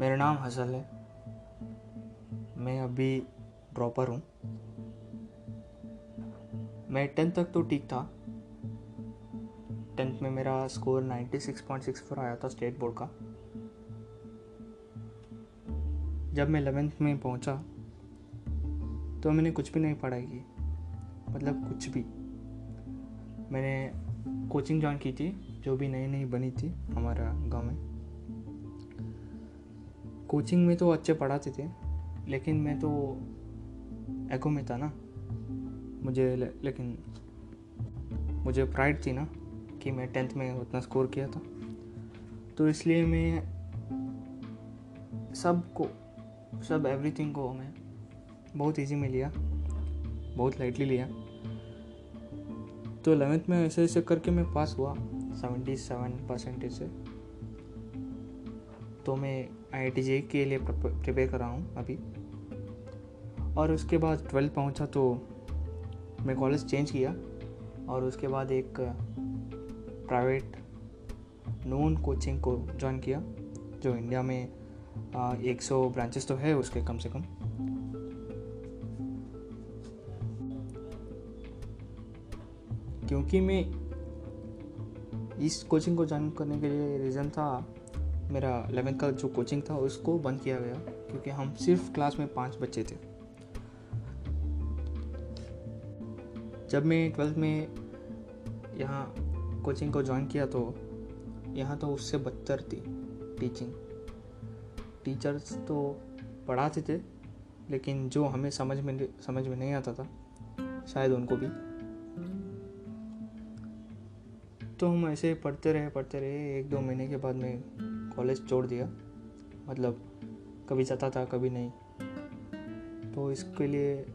मेरा नाम हसल है। मैं अभी ड्रॉपर हूँ। मैं टेंथ तक तो ठीक था। टेंथ में मेरा स्कोर 96.64 आया था स्टेट बोर्ड का। जब मैं एलेवेंथ में पहुँचा तो मैंने कुछ भी नहीं पढ़ाई की। मतलब कुछ भी। मैंने कोचिंग ज्वाइन की थी, जो भी नई नई बनी थी हमारा गाँव में। कोचिंग में तो अच्छे पढ़ाते थे लेकिन मैं तो एको में था ना। मुझे ले, लेकिन मुझे प्राइड थी ना कि मैं टेंथ में उतना स्कोर किया था। तो इसलिए मैं सबको सब एवरीथिंग को मैं बहुत इजी में लिया बहुत लाइटली लिया। तो एलेवेंथ में ऐसे ऐसे करके मैं पास हुआ सेवेंटी सेवन परसेंटेज से। तो मैं आई आई के लिए प्रिपेयर कर रहा हूँ अभी। और उसके बाद ट्वेल्थ पहुँचा तो मैं कॉलेज चेंज किया। और उसके बाद एक प्राइवेट नोन कोचिंग को ज्वाइन किया, जो इंडिया में एक सौ ब्रांचेस तो है उसके कम से कम। क्योंकि मैं इस कोचिंग को ज्वाइन करने के लिए रीज़न था मेरा एलेवेंथ का जो कोचिंग था, उसको बंद किया गया क्योंकि हम सिर्फ़ क्लास में पाँच बच्चे थे। जब मैं ट्वेल्थ में यहाँ कोचिंग को ज्वाइन किया तो यहाँ तो उससे बदतर थी टीचिंग टीचर्स तो पढ़ाते थे, लेकिन जो हमें समझ में समझ में नहीं आता था, शायद उनको भी। तो हम ऐसे पढ़ते रहे पढ़ते रहे, एक दो महीने के बाद मैं कॉलेज छोड़ दिया। मतलब कभी जाता था, कभी नहीं। तो इसके लिए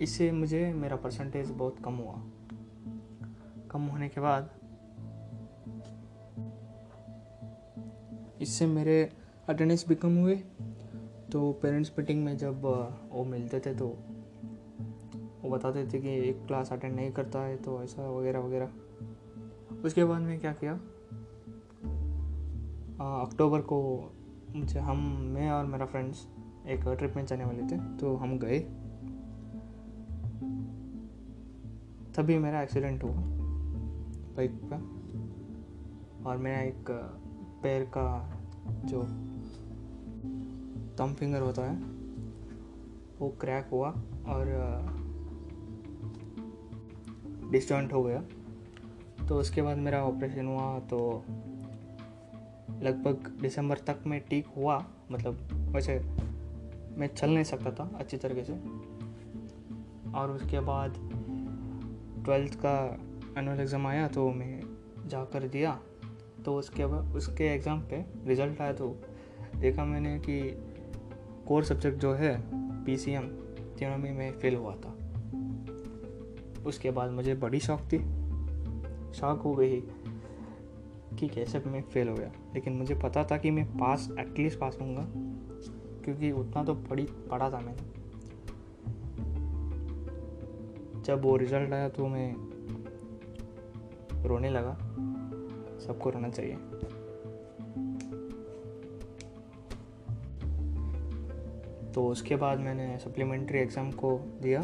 इससे मुझे, मेरा परसेंटेज बहुत कम हुआ। कम होने के बाद इससे मेरे अटेंडेंस भी कम हुए। तो पेरेंट्स मीटिंग में जब वो मिलते थे तो वो बताते थे कि एक क्लास अटेंड नहीं करता है तो ऐसा वगैरह वगैरह। उसके बाद में क्या किया? अक्टूबर को मुझे हम, मैं और मेरा फ्रेंड्स एक ट्रिप में जाने वाले थे तो हम गए। तभी मेरा एक्सीडेंट हुआ बाइक का और मेरा एक, पैर का जो थम फिंगर होता है, वो क्रैक हुआ और डिस्जॉइंट हो गया। तो उसके बाद मेरा ऑपरेशन हुआ तो लगभग दिसंबर तक मैं ठीक हुआ मतलब वैसे मैं चल नहीं सकता था अच्छी तरीके से। और उसके बाद ट्वेल्थ का एनुअल एग्ज़ाम आया तो मैं जाकर दिया। तो उसके बाद उसके एग्ज़ाम पे रिज़ल्ट आया तो देखा मैंने कि कोर सब्जेक्ट जो है पी सी एम तीनों में मैं फेल हुआ था। उसके बाद मुझे बड़ी शौक थी। शौक हो गई कि कैसे मैं फेल हो गया। लेकिन मुझे पता था कि मैं पास एटलीस्ट पास होऊँगा, क्योंकि उतना तो पढ़ी, पढ़ा था मैंने। जब वो रिज़ल्ट आया तो मैं रोने लगा, सबको रोना चाहिए। तो उसके बाद मैंने सप्लीमेंट्री एग्ज़ाम को दिया।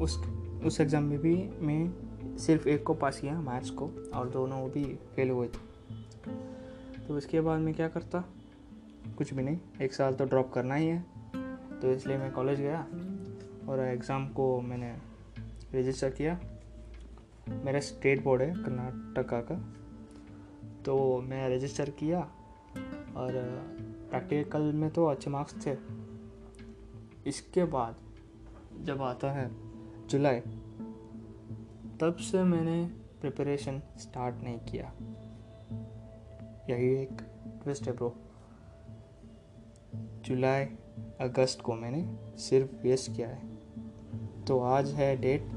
उस उस एग्ज़ाम में भी मैं सिर्फ़ एक को पास किया, मैथ्स को, और दोनों भी फेल हुए थे। तो उसके बाद मैं क्या करता? कुछ भी नहीं, एक साल तो ड्रॉप करना ही है। तो इसलिए मैं कॉलेज गया, और एग्ज़ाम को मैंने रजिस्टर किया। मेरा स्टेट बोर्ड है कर्नाटका का। तो मैं रजिस्टर किया, और प्रैक्टिकल में तो अच्छे मार्क्स थे। इसके बाद जब आता है जुलाई तब से मैंने प्रिपरेशन स्टार्ट नहीं किया। यही एक ट्विस्ट है ब्रो जुलाई, अगस्त को मैंने सिर्फ़ वेस्ट किया है। तो आज है डेट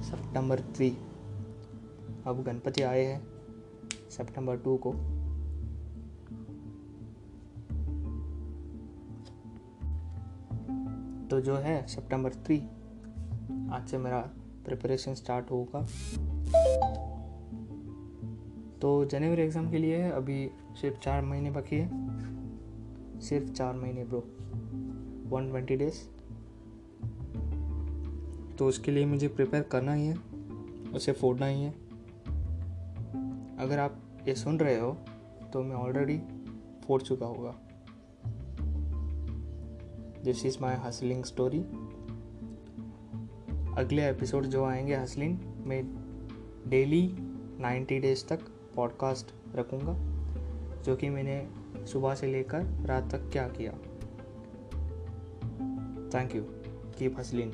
सितंबर थ्री अब गणपति आए हैं सितंबर टू को। तो जो है सितंबर थ्री आज से मेरा प्रिपरेशन स्टार्ट होगा। तो जनवरी एग्ज़ाम के लिए अभी सिर्फ़ चार महीने बाकी है। सिर्फ़ चार महीने ब्रो वन ट्वेंटी डेज़ तो उसके लिए मुझे प्रिपेयर करना ही है, उसे फोड़ना ही है। अगर आप ये सुन रहे हो तो मैं ऑलरेडी फोड़ चुका होगा। This is my hustling story अगले एपिसोड जो आएँगे हसलिन, में डेली नाइन्टी डेज़ तक पॉडकास्ट रखूँगा, जो कि मैंने सुबह से लेकर रात तक क्या किया। Thank you keep hustling